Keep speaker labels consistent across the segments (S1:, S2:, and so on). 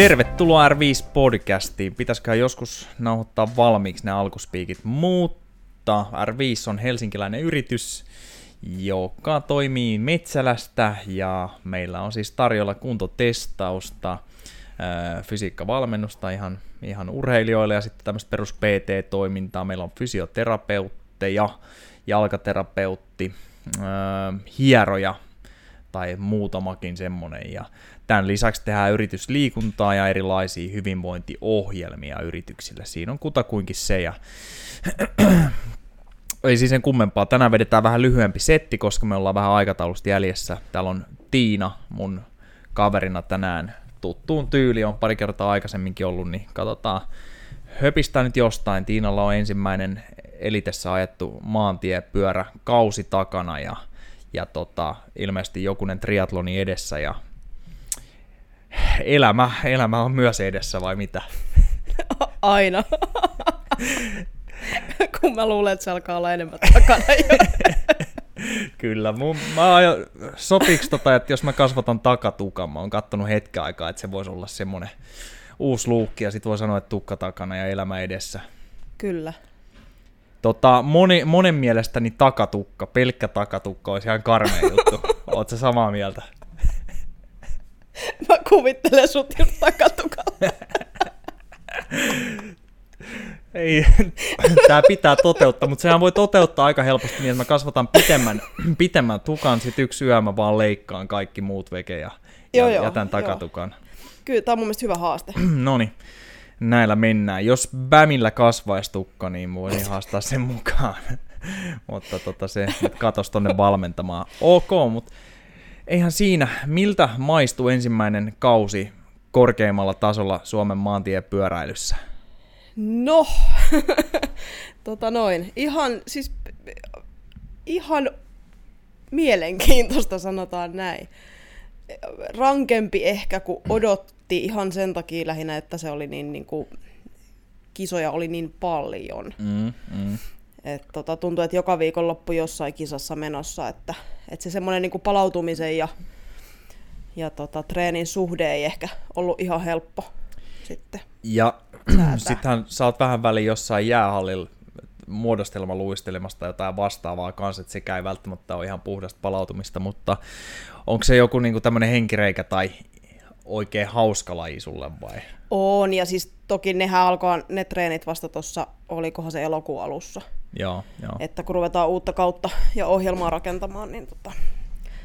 S1: Tervetuloa R5-podcastiin. Pitäisikö joskus nauhoittaa valmiiksi nämä alkuspiikit, mutta R5 on helsinkiläinen yritys, joka toimii Metsälästä ja meillä on siis tarjolla kuntotestausta, fysiikkavalmennusta ihan, ihan urheilijoille ja sitten tämmöistä perus PT-toimintaa. Meillä on fysioterapeutteja, jalkaterapeutti, hieroja tai muutamakin semmonen. Ja tämän lisäksi tehdään yritysliikuntaa ja erilaisia hyvinvointiohjelmia yrityksille. Siinä on kutakuinkin se. Ja ei siis sen kummempaa. Tänään vedetään vähän lyhyempi setti, koska me ollaan vähän aikataulusta jäljessä. Täällä on Tiina mun kaverina tänään tuttuun tyyli, on pari kertaa aikaisemminkin ollut, niin katsotaan, höpistää nyt jostain. Tiinalla on ensimmäinen elitessä ajettu maantiepyörä kausi takana ja, ja tota, ilmeisesti jokunen triatloni edessä ja elämä, elämä on myös edessä vai mitä?
S2: Aina. Kun mä luulen, että se alkaa olla enemmän takana jo.
S1: Kyllä, mun, mä ajan, sopiks tota, että jos mä kasvatan takatukan, mä oon kattonut hetken aikaa, että se voisi olla semmonen uusi luukki ja sit voi sanoa, että tukka takana ja elämä edessä.
S2: Kyllä.
S1: Tota, moni, monen mielestäni takatukka, pelkkä takatukka olisi ihan karmea juttu. Oletko samaa mieltä?
S2: Mä kuvittelen sut just takatukalla.
S1: Ei, tämä pitää toteuttaa, mutta sehän voi toteuttaa aika helposti niin, että mä kasvatan pitemmän, pitemmän tukan, sit yksi yö mä vaan leikkaan kaikki muut veke ja, joo, ja joo, jätän takatukan. Joo.
S2: Kyllä, tämä on mun mielestä hyvä haaste.
S1: no niin, näillä mennään. Jos Bämillä kasvaisi tukka, niin voin haastaa sen mukaan. mutta tota se, katos tonne valmentamaan. Ok, mutta eihän siinä. Miltä maistuu ensimmäinen kausi korkeimmalla tasolla Suomen maantiepyöräilyssä?
S2: No, tota noin. Ihan, siis ihan mielenkiintoista sanotaan näin. Rankempi ehkä kuin odotti ihan sen takia lähinnä, että se oli niin, niin kuin, kisoja oli niin paljon. Mm, mm. Et tota, tuntuu, että joka viikonloppu jossain kisassa menossa, että, että se semmoinen niin palautumisen ja, ja tota, treenin suhde ei ehkä ollut ihan helppo sitten.
S1: Ja sittenhän sä oot vähän väliin jossain jäähallilla muodostelma luistelemasta jotain vastaavaa kanssa, että sekä ei välttämättä ole ihan puhdasta palautumista, mutta onko se joku niinku tämmöinen henkireikä tai oikein hauska laji sulle vai?
S2: On, ja siis toki nehän alkoi ne treenit vasta tuossa, olikohan se elokuun alussa.
S1: Joo, joo.
S2: Että kun ruvetaan uutta kautta ja ohjelmaa rakentamaan, niin tota,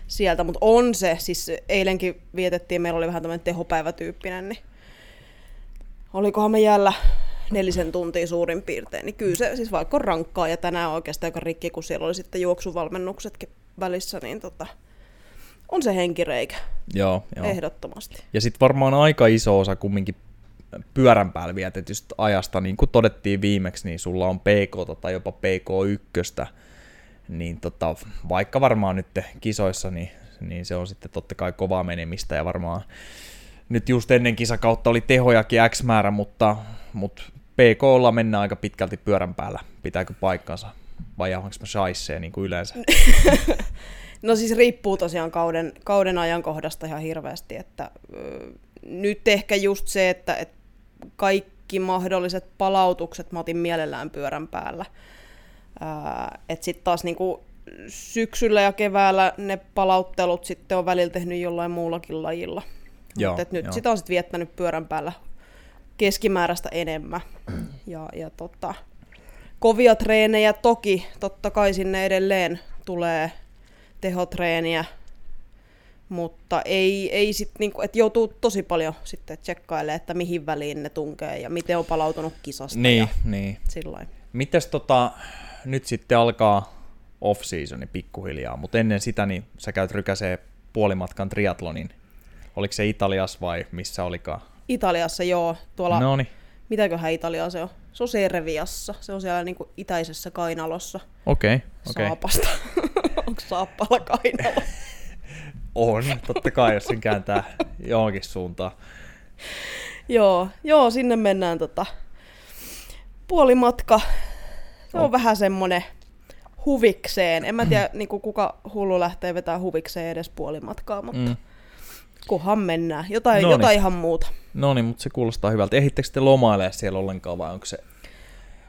S2: sieltä, mutta on se, siis eilenkin vietettiin, meillä oli vähän tämmöinen tehopäivätyyppinen, niin olikohan me jäällä nelisen tuntia suurin piirtein, niin kyllä se siis vaikka on rankkaa ja tänään oikeastaan aika rikki, kun siellä oli sitten juoksuvalmennuksetkin välissä, niin tota, on se henkireikä.
S1: Joo, joo.
S2: Ehdottomasti.
S1: Ja sitten varmaan aika iso osa kumminkin pyörän päällä vietetystä ajasta, niin kuin todettiin viimeksi, niin sulla on PK tai jopa PK1, niin tota, vaikka varmaan nyt kisoissa, niin, niin se on sitten totta kai kovaa menemistä ja varmaan nyt just ennen kisakautta oli tehojakin X määrä, mutta, mutta PKlla mennään aika pitkälti pyörän päällä. Pitääkö paikkansa? Vai jauhanko mä shaisseen niin kuin yleensä?
S2: no siis riippuu tosiaan kauden, kauden ajankohdasta ihan hirveästi. Että, ö, nyt ehkä just se, että, että kaikki mahdolliset palautukset mä otin mielellään pyörän päällä. Että sitten taas niinku syksyllä ja keväällä ne palauttelut sitten on välillä tehnyt jollain muullakin lajilla. Joo, Mutta nyt jo. sitä on sitten viettänyt pyörän päällä keskimääräistä enemmän. Ja, ja tota, kovia treenejä toki, totta kai sinne edelleen tulee tehotreeniä, mutta ei, ei sit niinku, että joutuu tosi paljon sitten tsekkailemaan, että mihin väliin ne tunkee ja miten on palautunut kisasta
S1: niin,
S2: ja
S1: niin.
S2: sillain.
S1: Mites tota, nyt sitten alkaa off-seasoni pikkuhiljaa, mutta ennen sitä niin sä käyt rykäsee puolimatkan triatlonin. Oliko se Italias vai missä olikaan?
S2: Italiassa joo, tuolla,
S1: Noni.
S2: mitäköhän Italia se on? Se on Serviassa, se on siellä niinku itäisessä kainalossa.
S1: Okei, okay, okei. Okay.
S2: Saapasta. Onko saappala kainalo?
S1: on, totta kai, jos sen kääntää johonkin suuntaan.
S2: joo, joo, sinne mennään tota, puolimatka. Se on oh. vähän semmonen huvikseen. En mä tiedä, niin kuka hullu lähtee vetää huvikseen edes puolimatkaa, mutta mm. Kunhan mennään. Jotain,
S1: Noniin.
S2: jotain ihan muuta.
S1: No niin, mutta se kuulostaa hyvältä. Ehittekö te lomailee siellä ollenkaan vai onko se,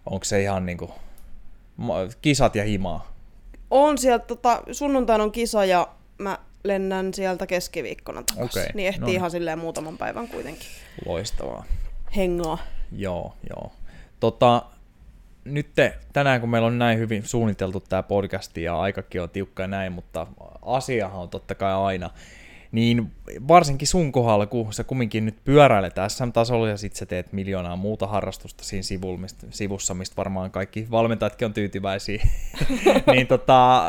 S1: onko se ihan niinku ma- kisat ja himaa?
S2: On sieltä, tota, sunnuntaina on kisa ja mä lennän sieltä keskiviikkona takaisin.
S1: Okei,
S2: Niin ehtii
S1: no
S2: ihan silleen muutaman päivän kuitenkin
S1: Loistavaa.
S2: hengaa.
S1: Joo, joo. Tota, nyt te, tänään kun meillä on näin hyvin suunniteltu tämä podcasti ja aikakin on tiukka ja näin, mutta asiahan on totta kai aina, niin varsinkin sun kohdalla, kun sä kumminkin nyt pyöräilet SM-tasolla ja sit sä teet miljoonaa muuta harrastusta siinä sivulla, mistä, sivussa, mistä varmaan kaikki valmentajatkin on tyytyväisiä, niin tota,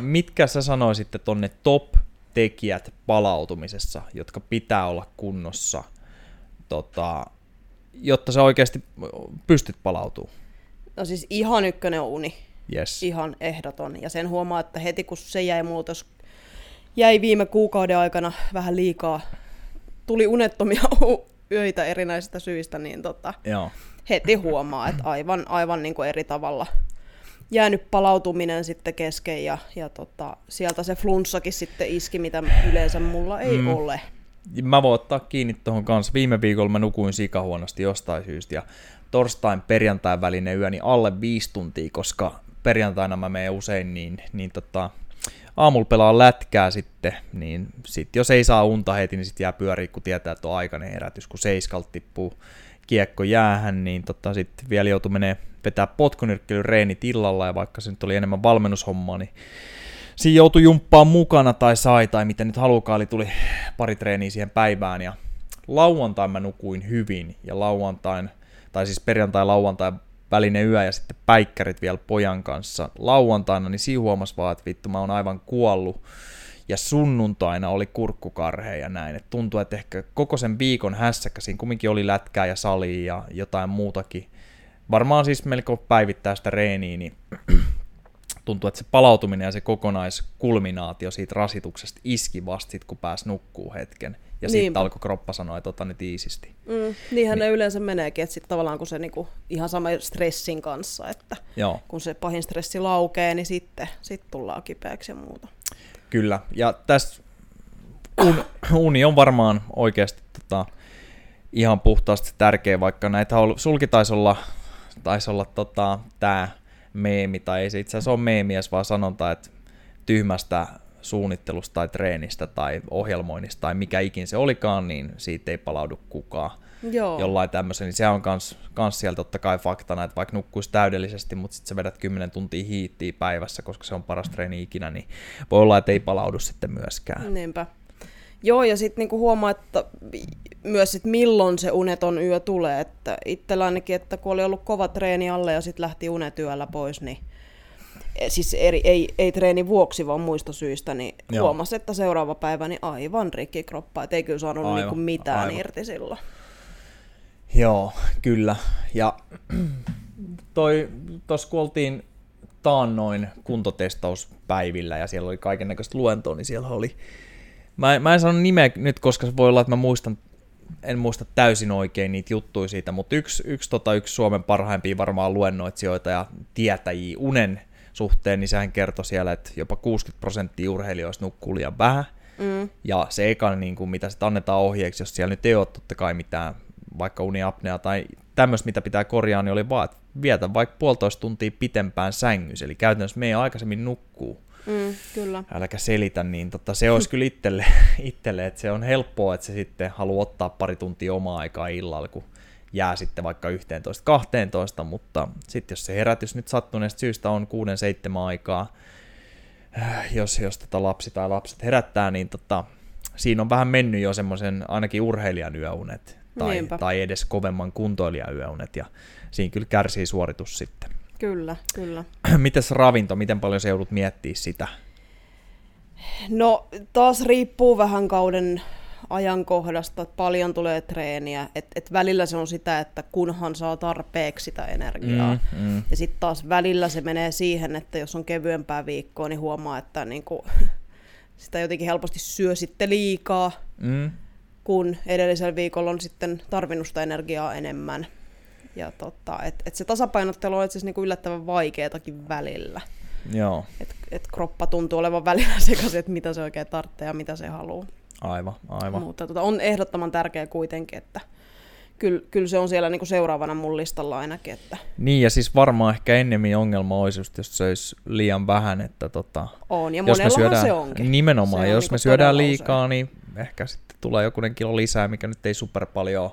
S1: mitkä sä sanoisit tonne top-tekijät palautumisessa, jotka pitää olla kunnossa, tota, jotta sä oikeasti pystyt palautumaan?
S2: No siis ihan ykkönen uni.
S1: Yes.
S2: Ihan ehdoton. Ja sen huomaa, että heti kun se jäi mulla tos, jäi viime kuukauden aikana vähän liikaa, tuli unettomia yöitä erinäisistä syistä, niin tota,
S1: Joo.
S2: heti huomaa, että aivan, aivan niin kuin eri tavalla jäänyt palautuminen sitten kesken ja, ja tota, sieltä se flunssakin sitten iski, mitä yleensä mulla ei
S1: Mm.
S2: ole.
S1: Mä voin ottaa kiinni tuohon kanssa. Viime viikolla mä nukuin sikahuonosti jostain syystä ja torstain perjantain välinen yö niin alle viisi tuntia, koska perjantaina mä menen usein niin, niin tota, aamulla pelaan lätkää sitten, niin sit jos ei saa unta heti, niin sitten jää pyöriä, kun tietää, että on aikainen herätys, kun seiskalta tippuu kiekko jäähän, niin tota, sitten vielä joutui menee vetää potkunyrkkelyn reenit illalla, ja vaikka se nyt oli enemmän valmennushommaa, niin siinä joutui jumppaan mukana tai sai, tai mitä nyt halukaan, eli tuli pari treeniä siihen päivään, ja lauantain mä nukuin hyvin, ja lauantain, tai siis perjantai lauantai välinen yö ja sitten päikkärit vielä pojan kanssa lauantaina, niin siinä huomas vaan, että vittu mä oon aivan kuollut. Ja sunnuntaina oli kurkkukarhe ja näin. Et tuntuu, että ehkä koko sen viikon hässäkkä siinä kumminkin oli lätkää ja salia ja jotain muutakin. Varmaan siis melko päivittää sitä reeniä, niin tuntuu, että se palautuminen ja se kokonaiskulminaatio siitä rasituksesta iski vasta sit, kun pääsi nukkuu hetken. Ja sitten alkoi kroppa sanoa, että ota nyt iisisti.
S2: Mm, niinhän niin. ne yleensä meneekin, että sitten tavallaan kun se niinku, ihan sama stressin kanssa, että
S1: Joo.
S2: kun se pahin stressi laukee, niin sitten sit tullaan kipeäksi ja muuta.
S1: Kyllä, ja tässä un, uni on varmaan oikeasti tota, ihan puhtaasti tärkeä, vaikka näitä on, sulki taisi olla, taisi olla tota, tämä meemi, tai ei se itse asiassa ole meemi, edes vaan sanonta, että tyhmästä suunnittelusta tai treenistä tai ohjelmoinnista tai mikä ikin se olikaan, niin siitä ei palaudu kukaan
S2: Joo.
S1: jollain tämmöisen, niin se on kans, kans siellä totta kai faktana, että vaikka nukkuisi täydellisesti, mutta sitten sä vedät 10 tuntia hiittiä päivässä, koska se on paras treeni ikinä, niin voi olla, että ei palaudu sitten myöskään.
S2: Niinpä. Joo, ja sitten niinku huomaa, että myös, että milloin se uneton yö tulee. Että itsellä ainakin, että kun oli ollut kova treeni alle ja sitten lähti unet yöllä pois, niin siis eri, ei, ei treeni vuoksi, vaan muista syistä, niin
S1: Joo.
S2: Huomasi, että seuraava päivä niin aivan rikki kroppa, että ei kyllä saanut
S1: Aivan,
S2: niinku mitään
S1: aivan.
S2: irti silloin.
S1: Joo, kyllä. Ja toi, tossa kun oltiin taannoin kuntotestauspäivillä ja siellä oli kaiken näköistä luentoa, niin siellä oli, mä, mä en sano nimeä nyt, koska se voi olla, että mä muistan, en muista täysin oikein niitä juttuja siitä, mutta yksi, yksi, tota, yksi Suomen parhaimpia varmaan luennoitsijoita ja tietäjiä unen suhteen, niin sehän kertoi siellä, että jopa 60 prosenttia urheilijoista nukkuu liian vähän.
S2: Mm.
S1: Ja se eka, niin kuin, mitä sitten annetaan ohjeeksi, jos siellä nyt ei ole totta kai mitään vaikka uniapnea tai tämmöistä, mitä pitää korjaa, niin oli vaan, että vietä vaikka puolitoista tuntia pitempään sängyssä, eli käytännössä meidän aikaisemmin nukkuu,
S2: Mm, kyllä.
S1: äläkä selitä, niin tota, se olisi kyllä itselle, itselle, että se on helppoa, että se sitten haluaa ottaa pari tuntia omaa aikaa illalla, kun jää sitten vaikka 11-12, mutta sitten jos se herätys nyt sattuneesta syystä on 6-7 aikaa, äh, jos, jos tota lapsi tai lapset herättää, niin tota, siinä on vähän mennyt jo semmoisen ainakin urheilijan yöunet tai,
S2: Niinpä.
S1: tai edes kovemman kuntoilijan yöunet ja siinä kyllä kärsii suoritus sitten.
S2: Kyllä, kyllä.
S1: Mites ravinto, miten paljon se joudut miettimään sitä?
S2: No taas riippuu vähän kauden ajankohdasta, että paljon tulee treeniä, että et välillä se on sitä, että kunhan saa tarpeeksi sitä energiaa.
S1: Mm, mm.
S2: Ja sitten taas välillä se menee siihen, että jos on kevyempää viikkoa, niin huomaa, että niinku, sitä jotenkin helposti syö sitten liikaa,
S1: Mm.
S2: kun edellisellä viikolla on sitten tarvinnut sitä energiaa enemmän. Ja tota, et, et se tasapainottelu on itse asiassa niinku yllättävän vaikeatakin välillä.
S1: Joo.
S2: Et, et kroppa tuntuu olevan välillä sekaisin, että mitä se oikein tarvitsee ja mitä se haluaa.
S1: Aivan, aivan.
S2: Mutta tota, on ehdottoman tärkeää kuitenkin, että kyllä, kyllä se on siellä niinku seuraavana mun listalla ainakin. Että...
S1: Niin, ja siis varmaan ehkä ennemmin ongelma olisi just, jos se olisi liian vähän, että tota,
S2: On, ja
S1: jos me syödään,
S2: se onkin.
S1: Nimenomaan,
S2: Se on
S1: jos
S2: niinku
S1: me syödään liikaa, niin ehkä sitten tulee jokunen kilo lisää, mikä nyt ei super paljon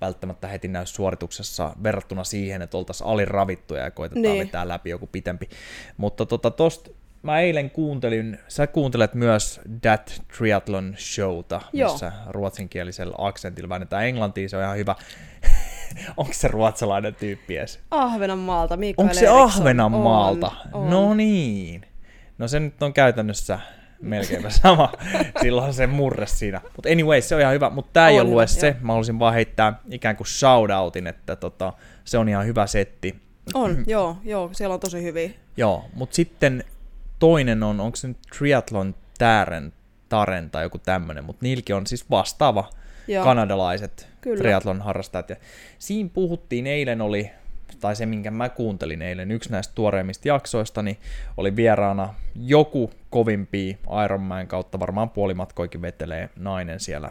S1: välttämättä heti näy suorituksessa verrattuna siihen, että oltaisiin aliravittuja ja koitetaan
S2: Niin.
S1: vetää läpi joku pitempi. Mutta tota, tosta mä eilen kuuntelin, sä kuuntelet myös That Triathlon Showta,
S2: Joo.
S1: missä ruotsinkielisellä aksentilla väännetään englantia, se on ihan hyvä. Onko se ruotsalainen tyyppi edes?
S2: Ahvenanmaalta, Mikael
S1: Onko se
S2: Eriksson.
S1: Ahvenanmaalta?
S2: On, on.
S1: No niin. No se nyt on käytännössä melkeinpä sama. Silloin se murre siinä. Mutta anyway, se on ihan hyvä. Mutta tämä ei
S2: On
S1: ollut edes se.
S2: joo.
S1: Mä halusin vaan heittää ikään kuin shoutoutin, että tota, se on ihan hyvä setti.
S2: On, joo, joo, siellä on tosi hyviä.
S1: Joo, mutta sitten toinen on, onko se nyt Triathlon Taren, Taren tai joku tämmönen, mutta niilläkin on siis vastaava
S2: Joo.
S1: kanadalaiset
S2: Kyllä.
S1: triathlon harrastajat. Ja siinä puhuttiin eilen oli, tai se minkä mä kuuntelin eilen, yksi näistä tuoreimmista jaksoista, niin oli vieraana joku kovimpi Ironman kautta, varmaan puolimatkoikin vetelee nainen siellä.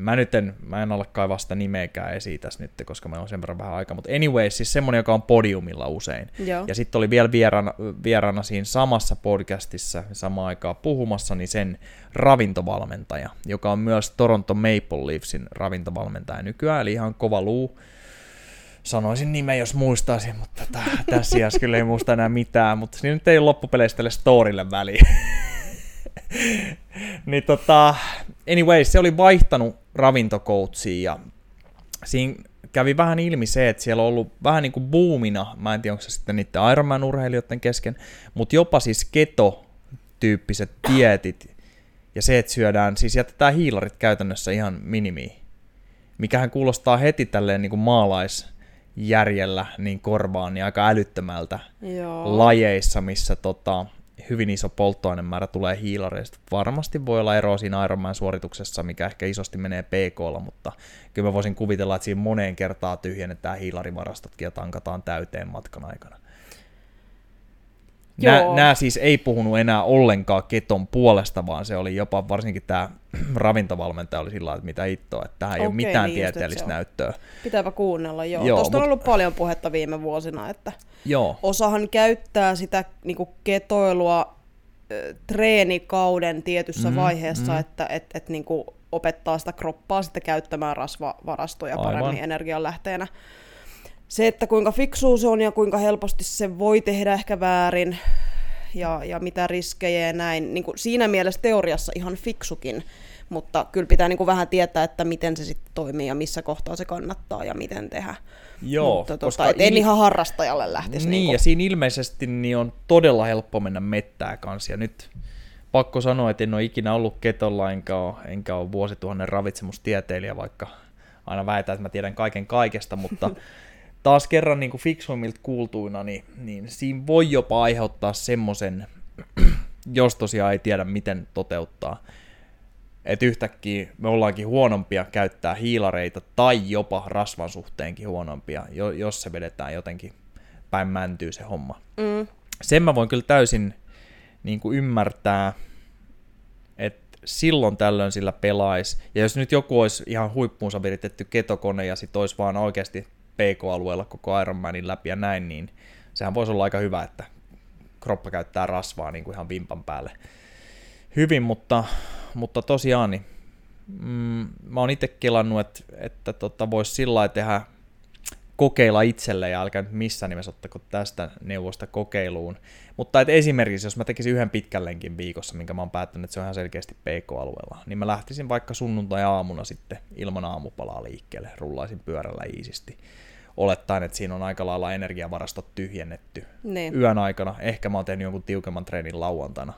S1: Mä nyt en, mä en ala kaivaa sitä nimeäkään esiin tässä nyt, koska meillä on sen verran vähän aikaa, mutta anyway, siis semmonen, joka on podiumilla usein.
S2: Joo.
S1: Ja sitten oli vielä vieraana, vieraana siinä samassa podcastissa samaan aikaan puhumassa, niin sen ravintovalmentaja, joka on myös Toronto Maple Leafsin ravintovalmentaja nykyään, eli ihan kova luu. Sanoisin nimen, jos muistaisin, mutta tässä iässä kyllä ei muista enää mitään, mutta siinä nyt ei ole loppupeleistä tälle storille väliin. niin tota, anyway, se oli vaihtanut ravintokoutsiin ja siinä kävi vähän ilmi se, että siellä on ollut vähän niin kuin boomina, mä en tiedä onko se sitten niiden Ironman-urheilijoiden kesken, mutta jopa siis keto-tyyppiset dietit ja se, että syödään, siis jätetään hiilarit käytännössä ihan minimiin, mikähän kuulostaa heti tälleen niin kuin maalaisjärjellä niin korvaan niin aika älyttömältä
S2: Joo.
S1: lajeissa, missä tota, hyvin iso polttoainemäärä tulee hiilareista. Varmasti voi olla eroa siinä Ironman suorituksessa, mikä ehkä isosti menee PKlla, mutta kyllä mä voisin kuvitella, että siinä moneen kertaa tyhjennetään hiilarivarastotkin ja tankataan täyteen matkan aikana. Nää,
S2: Joo.
S1: nää siis ei puhunut enää ollenkaan keton puolesta, vaan se oli jopa varsinkin tämä ravintovalmentaja oli sillä että mitä hittoa, että tähän ei ole
S2: Okei,
S1: mitään
S2: niin just,
S1: tieteellistä
S2: on.
S1: näyttöä.
S2: Pitääpä kuunnella, joo.
S1: Joo,
S2: Tuosta on
S1: mut-
S2: ollut paljon puhetta viime vuosina, että
S1: Joo,
S2: osahan käyttää sitä niinku ketoilua ö, treenikauden tietyssä
S1: Mm,
S2: vaiheessa,
S1: mm.
S2: että et, et niinku opettaa sitä kroppaa sitten käyttämään rasvavarastoja
S1: Aivan.
S2: paremmin energianlähteenä. Se, että kuinka fiksua se on ja kuinka helposti se voi tehdä ehkä väärin ja, ja mitä riskejä ja näin. Niin kuin siinä mielessä teoriassa ihan fiksukin, mutta kyllä pitää niin kuin vähän tietää, että miten se sitten toimii ja missä kohtaa se kannattaa ja miten tehdä.
S1: joo
S2: mutta
S1: koska
S2: tota, et en
S1: il-
S2: ihan harrastajalle lähtisi.
S1: Niin,
S2: niinku.
S1: ja siinä ilmeisesti niin on todella helppo mennä mettää kanssa. Ja nyt pakko sanoa, että en ole ikinä ollut ketolla, enkä ole, enkä ole vuosituhannen ravitsemustieteilijä, vaikka aina väitän, että mä tiedän kaiken kaikesta, mutta taas kerran niin kuin fiksuimmilta kuultuina, niin, niin siinä voi jopa aiheuttaa semmoisen, jos tosiaan ei tiedä miten toteuttaa, että yhtäkkiä me ollaankin huonompia käyttää hiilareita tai jopa rasvan suhteenkin huonompia, jo- jos se vedetään jotenkin päin mäntyy se homma.
S2: Mm,
S1: Sen mä voin kyllä täysin niin kuin ymmärtää, että silloin tällöin sillä pelaisi. Ja jos nyt joku olisi ihan huippuunsa viritetty ketokone ja sit olisi vaan oikeasti PK-alueella koko Ironmanin läpi ja näin, niin sehän voisi olla aika hyvä, että kroppa käyttää rasvaa niin kuin ihan vimpan päälle hyvin, mutta, mutta tosiaan niin, mm, mä oon itse kelannut, että, että tota, voisi sillä tehdä kokeilla itselle ja älkää nyt missään nimessä ottako tästä neuvosta kokeiluun. Mutta et esimerkiksi jos mä tekisin yhden pitkän lenkin viikossa, minkä mä oon päättänyt, että se on ihan selkeästi PK-alueella, niin mä lähtisin vaikka sunnuntai-aamuna sitten ilman aamupalaa liikkeelle, rullaisin pyörällä iisisti. Olettaen, että siinä on aika lailla energiavarastot tyhjennetty
S2: niin.
S1: yön aikana. Ehkä mä oon tehnyt jonkun tiukemman treenin lauantaina.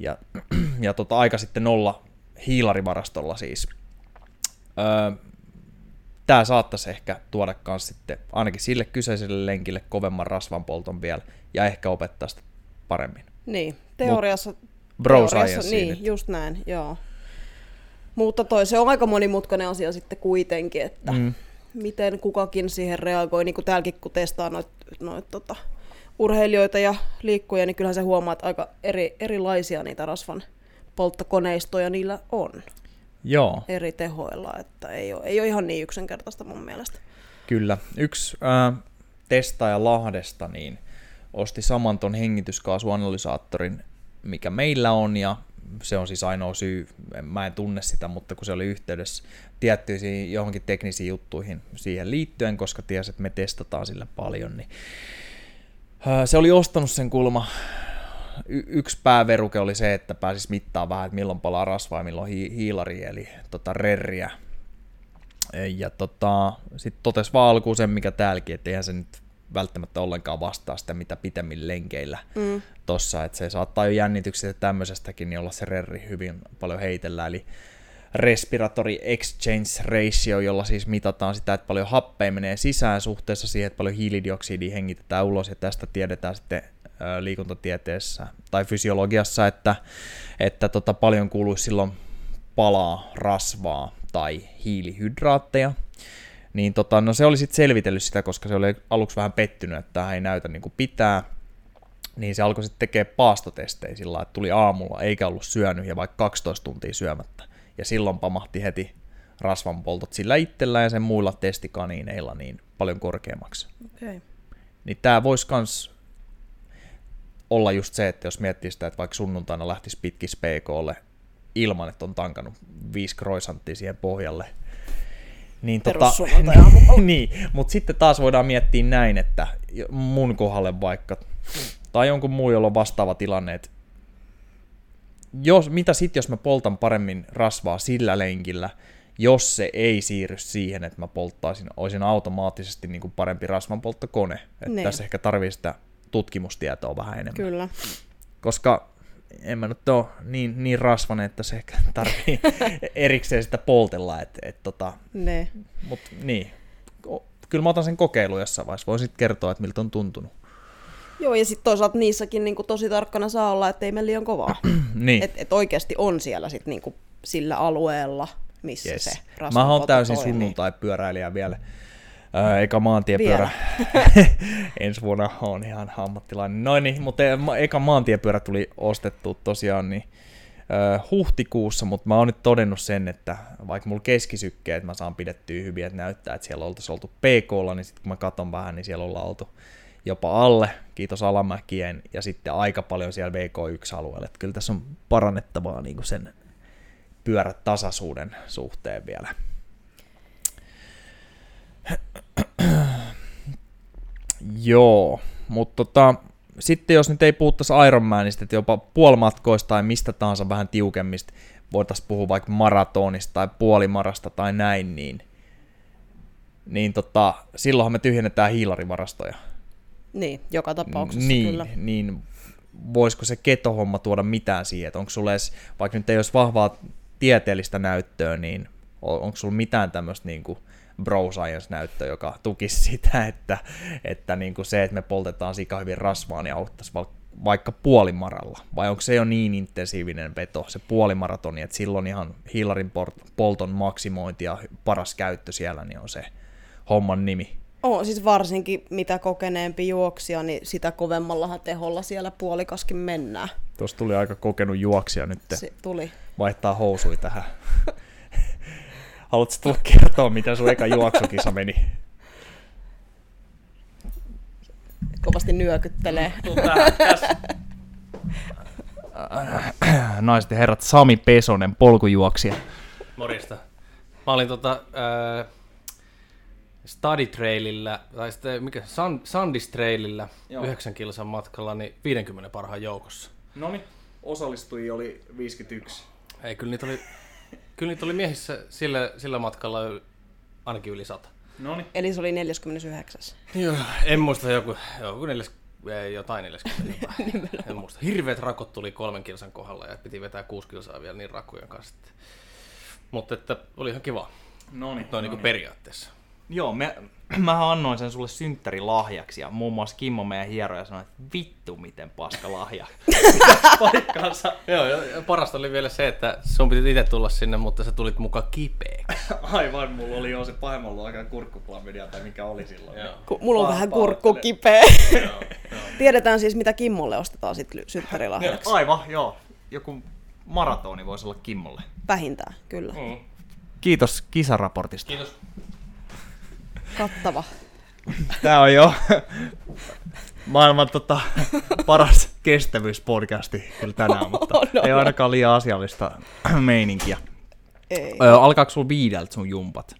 S1: Ja, ja tota, aika sitten nolla hiilarivarastolla siis. Öö, Tämä saattaisi ehkä tuoda kans sitten ainakin sille kyseiselle lenkille kovemman rasvanpolton vielä ja ehkä opettaa sitä paremmin.
S2: Niin, teoriassa,
S1: Bro
S2: teoriassa niin,
S1: nyt.
S2: just näin, joo. Mutta toi se on aika monimutkainen asia sitten kuitenkin, että
S1: Mm.
S2: Miten kukakin siihen reagoi, niin kuin täälläkin kun testaa noit, noit tota, urheilijoita ja liikkuja, niin kyllähän se huomaa, että aika eri, erilaisia niitä rasvan polttokoneistoja niillä on
S1: Joo,
S2: eri tehoilla, että ei ole, ei ole ihan niin yksinkertaista mun mielestä.
S1: kyllä. Yksi ää, testaaja Lahdesta niin osti saman ton hengityskaasuanalysaattorin, mikä meillä on, ja se on siis ainoa syy, mä en tunne sitä, mutta kun se oli yhteydessä tiettyihin johonkin teknisiin juttuihin siihen liittyen, koska tiesi, että me testataan sillä paljon, niin se oli ostanut sen kulma. Y- yksi pääveruke oli se, että pääsis mittaa vähän, että milloin palaa rasvaa ja milloin hi- hiilari, eli tota rerriä. Ja tota, sitten totesi vaan alkuun sen, mikä täälläkin, että eihän se nyt välttämättä ollenkaan vastaa sitä, mitä pitemmin lenkeillä
S2: Mm.
S1: tossa, että se saattaa jo jännitykset ja tämmöisestäkin niin olla se rerri hyvin paljon heitellä, eli respiratory exchange ratio, jolla siis mitataan sitä, että paljon happea menee sisään suhteessa siihen, että paljon hiilidioksidia hengitetään ulos, ja tästä tiedetään sitten liikuntatieteessä tai fysiologiassa, että, että tota, paljon kuuluisi silloin palaa rasvaa tai hiilihydraatteja, niin tota, no se oli sitten selvitellyt sitä, koska se oli aluksi vähän pettynyt, että tämä ei näytä niin kuin pitää, niin se alkoi sitten tekemään paastotestejä sillä että tuli aamulla eikä ollut syönyt ja vaikka 12 tuntia syömättä. Ja silloin pamahti heti rasvanpoltot sillä itsellä ja sen muilla testikaniineilla niin paljon korkeammaksi.
S2: Okay.
S1: Niin tämä voisi kans olla just se, että jos miettii sitä, että vaikka sunnuntaina lähtisi pitkis PKlle ilman, että on tankannut viisi kroisanttia siihen pohjalle, niin, tota, niin, mutta sitten taas voidaan miettiä näin, että mun kohdalle vaikka, tai jonkun muun, jolla on vastaava tilanne, että jos, mitä sitten, jos mä poltan paremmin rasvaa sillä lenkillä, jos se ei siirry siihen, että mä polttaisin, olisin automaattisesti niin kuin parempi rasvanpolttokone. Että
S2: Niin.
S1: tässä ehkä tarvii sitä tutkimustietoa vähän enemmän.
S2: Kyllä.
S1: Koska en mä nyt ole niin, niin rasvanen, että se ehkä tarvii erikseen sitä poltella. Et, et tota,
S2: Ne.
S1: Mut niin, kyllä mä otan sen kokeilu jossain vaiheessa. Voin sitten kertoa, että miltä on tuntunut.
S2: Joo, ja sitten toisaalta niissäkin niinku tosi tarkkana saa olla, ettei mene liian kovaa.
S1: niin,
S2: että et oikeasti on siellä sit niinku sillä alueella, missä
S1: yes.
S2: se
S1: Mä oon täysin
S2: toimii.
S1: sunnuntai-pyöräilijä vielä. Ää, eka maantiepyörä. Ensi vuonna on ihan ammattilainen. Noin niin, mutta e- eka maantiepyörä tuli ostettua tosiaan niin, ää, huhtikuussa, mutta mä oon nyt todennut sen, että vaikka mulla keskisykkeet mä saan pidettyä hyvin, että näyttää, että siellä oltaisiin oltu PKlla, niin sitten kun mä katon vähän, niin siellä ollaan oltu jopa alle, kiitos alamäkien, ja sitten aika paljon siellä VK1-alueella. Että kyllä tässä on parannettavaa niin kuin sen pyörätasaisuuden suhteen vielä. Joo, mutta tota, sitten jos nyt ei puhuttaisi Ironmanista, että jopa puolimatkoista tai mistä tahansa vähän tiukemmista, voitaisiin puhua vaikka maratonista tai puolimarasta tai näin, niin, niin tota, silloinhan me tyhjennetään hiilarivarastoja.
S2: Niin, joka tapauksessa
S1: niin,
S2: kyllä.
S1: niin voisiko se ketohomma tuoda mitään siihen, että onko sulla edes, vaikka nyt ei olisi vahvaa tieteellistä näyttöä, niin on- onko sulla mitään tämmöistä niin kuin bro science-näyttöä, joka tukisi sitä, että, että niin kuin se, että me poltetaan sika hyvin rasvaa, niin auttaisi vaikka puolimaralla, vai onko se jo niin intensiivinen veto, se puolimaratoni, että silloin ihan hiilarin polton maksimointi ja paras käyttö siellä, niin on se homman nimi.
S2: On, siis varsinkin mitä kokeneempi juoksija, niin sitä kovemmallahan teholla siellä puolikaskin mennään.
S1: Tuossa tuli aika kokenut juoksija nyt
S2: Se tuli.
S1: vaihtaa housui tähän. Haluatko tulla kertoa, miten sun eka juoksukisa meni?
S2: Kovasti nyökyttelee.
S1: Naiset ja herrat, Sami Pesonen, polkujuoksija.
S3: Morjesta. Mä olin tota, äh, Study Trailillä, tai sitten mikä, Sun, Sandis Trailillä,
S1: Joo.
S3: 9 kilsan matkalla, niin 50 parhaan joukossa.
S1: No niin, osallistujia oli 51.
S3: Ei, kyllä niitä oli, kyllä niitä oli miehissä sillä, sillä matkalla ainakin yli sata.
S1: No niin.
S2: Eli se oli 49.
S3: Joo, en muista joku, joku neljäs, ei, jotain 40 jotain. en muista. Hirveät rakot tuli kolmen kilsan kohdalla ja piti vetää kuusi kilsaa vielä niin rakujen kanssa. Mutta että oli ihan kiva,
S1: No niin.
S3: noin niin periaatteessa.
S1: Joo, me, mä annoin sen sulle synttärilahjaksi ja muun muassa Kimmo meidän hieroja sanoi, että vittu miten paska lahja. Paikkaansa.
S3: Joo, ja parasta oli vielä se, että sun piti itse tulla sinne, mutta sä tulit mukaan kipeäksi.
S1: Aivan, mulla oli jo se pahemman luokan kurkkuklamydia tai mikä oli silloin.
S3: Joo.
S2: Ku, mulla on vähän kurkku kipeä. Tiedetään siis, mitä Kimmolle ostetaan sitten synttärilahjaksi.
S1: Aivan, joo. Joku maratoni voisi olla Kimmolle.
S2: Vähintään, kyllä.
S3: Mm.
S1: Kiitos kisaraportista.
S3: Kiitos.
S2: Kattava.
S1: Tää on jo maailman tota, paras kestävyyspodcasti kyllä tänään, mutta
S2: No,
S1: ei
S2: no.
S1: ainakaan liian asiallista meininkiä.
S2: Ei.
S1: Alkaako sulla viideltä sun jumpat?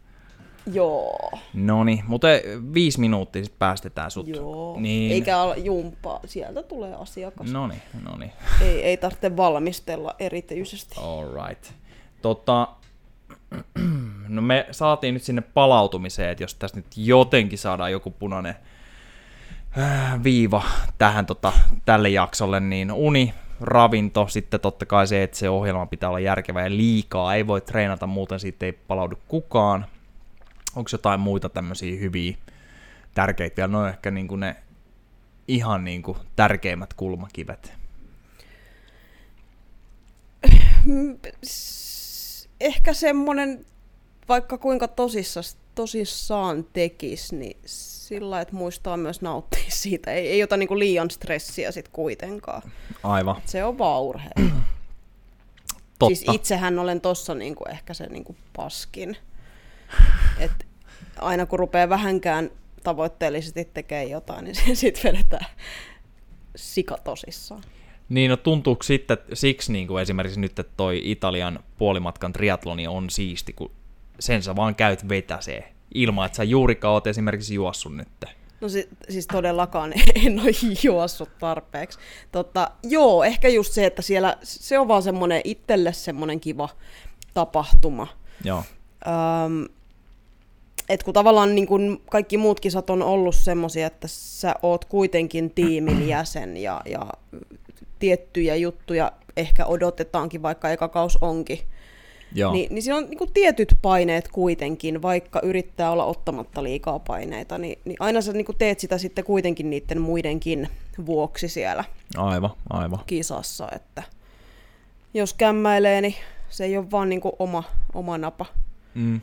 S2: Joo.
S1: Noni, mutta viisi minuuttia sitten päästetään sut.
S2: Joo.
S1: Niin.
S2: Eikä ala jumppaa. Sieltä tulee asiakas.
S1: Noni, noni.
S2: Ei, ei tarvitse valmistella erityisesti.
S1: Alright. Tota, no me saatiin nyt sinne palautumiseen, että jos tässä nyt jotenkin saadaan joku punainen äh, viiva tähän tota, tälle jaksolle, niin uni, ravinto, sitten totta kai se, että se ohjelma pitää olla järkevä ja liikaa, ei voi treenata, muuten siitä ei palaudu kukaan. Onko jotain muita tämmöisiä hyviä, tärkeitä vielä? No ehkä niin kuin ne ihan niin kuin tärkeimmät kulmakivet.
S2: Ehkä semmonen, vaikka kuinka tosissas, tosissaan tekis, niin sillä että muistaa myös nauttia siitä. Ei, ei ota niinku liian stressiä sit kuitenkaan.
S1: Aivan,
S2: Se on vaan urheilu.
S1: totta.
S2: Siis itsehän olen tossa niinku ehkä se niinku paskin. Et aina kun rupeaa vähänkään tavoitteellisesti tekemään jotain, niin sitten vedetään sika tosissaan.
S1: Niin, no tuntuuko sitten että siksi niin kuin esimerkiksi nyt, että toi Italian puolimatkan triatloni on siisti, kun sen sä vaan käyt vetäsee, ilman että sä juurikaan oot esimerkiksi juossut nyt.
S2: No si- siis todellakaan en ole juossut tarpeeksi. Tota, joo, ehkä just se, että siellä se on vaan semmoinen itselle semmoinen kiva tapahtuma.
S1: Joo,
S2: Öm, et kun tavallaan niin kun kaikki muut kisat on ollut semmoisia, että sä oot kuitenkin tiimin jäsen ja, ja tiettyjä juttuja ehkä odotetaankin, vaikka eka kaus onkin.
S1: Joo.
S2: Niin, niin siinä on niin tietyt paineet kuitenkin, vaikka yrittää olla ottamatta liikaa paineita, niin, niin aina sä niin teet sitä sitten kuitenkin niiden muidenkin vuoksi siellä
S1: aivan, aivan.
S2: kisassa, että jos kämmäilee, niin se ei ole vaan niin oma, oma napa
S1: Mm.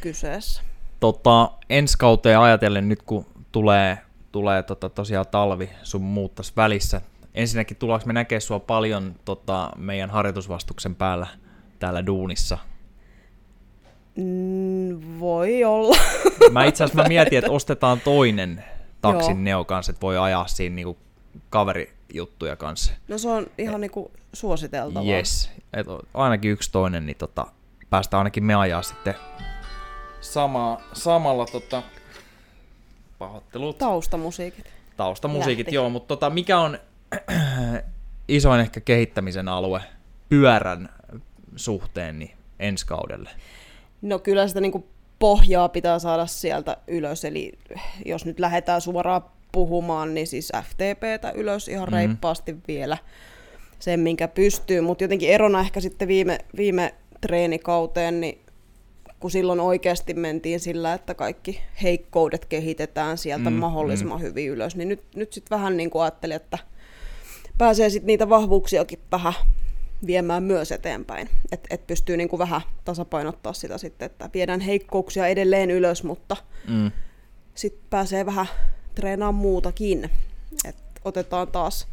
S2: kyseessä.
S1: Tota, ensi kauteen ajatellen nyt, kun tulee, tulee tota, tosiaan talvi sun muut tässä välissä, ensinnäkin tullaanko me näkee sua paljon tota, meidän harjoitusvastuksen päällä täällä duunissa?
S2: Mm, voi olla.
S1: Mä itse asiassa mä mietin, että ostetaan toinen taksin
S2: Joo.
S1: Neo kanssa, että voi ajaa siinä niinku kaverijuttuja kanssa.
S2: No se on ihan niinku suositeltavaa.
S1: Yes. Et ainakin yksi toinen, niin tota, päästään ainakin me ajaa sitten sama, samalla tota, pahoittelut.
S2: Taustamusiikit.
S1: Taustamusiikit,
S2: lähti.
S1: joo, mutta tota, mikä on isoin ehkä kehittämisen alue pyörän suhteen niin ensi kaudelle?
S2: No kyllä sitä niinku pohjaa pitää saada sieltä ylös, eli jos nyt lähdetään suoraan puhumaan, niin siis FTPtä ylös ihan
S1: Mhm.
S2: reippaasti vielä sen, minkä pystyy, mutta jotenkin erona ehkä sitten viime, viime treenikauteen, niin kun silloin oikeasti mentiin sillä, että kaikki heikkoudet kehitetään sieltä
S1: Mm,
S2: mm, mahdollisimman mm. hyvin ylös, niin nyt, nyt sitten vähän niin kuin ajattelin, että pääsee sitten niitä vahvuuksiakin vähän viemään myös eteenpäin. Että et pystyy niinku vähän tasapainottaa sitä sitten, että viedään heikkouksia edelleen ylös, mutta
S1: Mm.
S2: sitten pääsee vähän treenaamaan muutakin. Et otetaan taas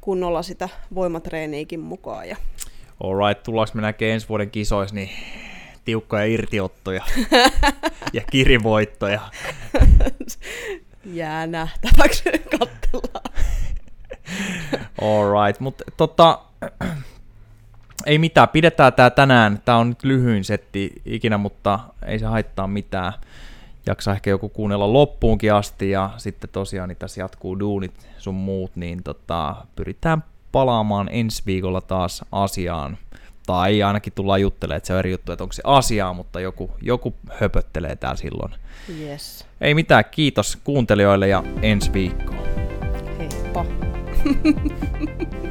S2: kunnolla sitä voimatreeniikin mukaan. Ja
S1: Alright, tullaanko me näkee ensi vuoden kisoissa niin tiukkoja irtiottoja ja kirivoittoja.
S2: jää nähtäväksi, katsellaan.
S1: Alright, mutta tota, ei mitään, pidetään tää tänään. Tää on nyt lyhyin setti ikinä, mutta ei se haittaa mitään. Jaksaa ehkä joku kuunnella loppuunkin asti ja sitten tosiaan niin tässä jatkuu duunit sun muut, niin tota, pyritään palaamaan ensi viikolla taas asiaan. Tai ainakin tullaan juttelemaan, että se on eri juttu, että onko se asiaa, mutta joku, joku höpöttelee täällä silloin.
S2: Yes.
S1: Ei mitään, kiitos kuuntelijoille ja ensi viikkoon.
S2: Heippa.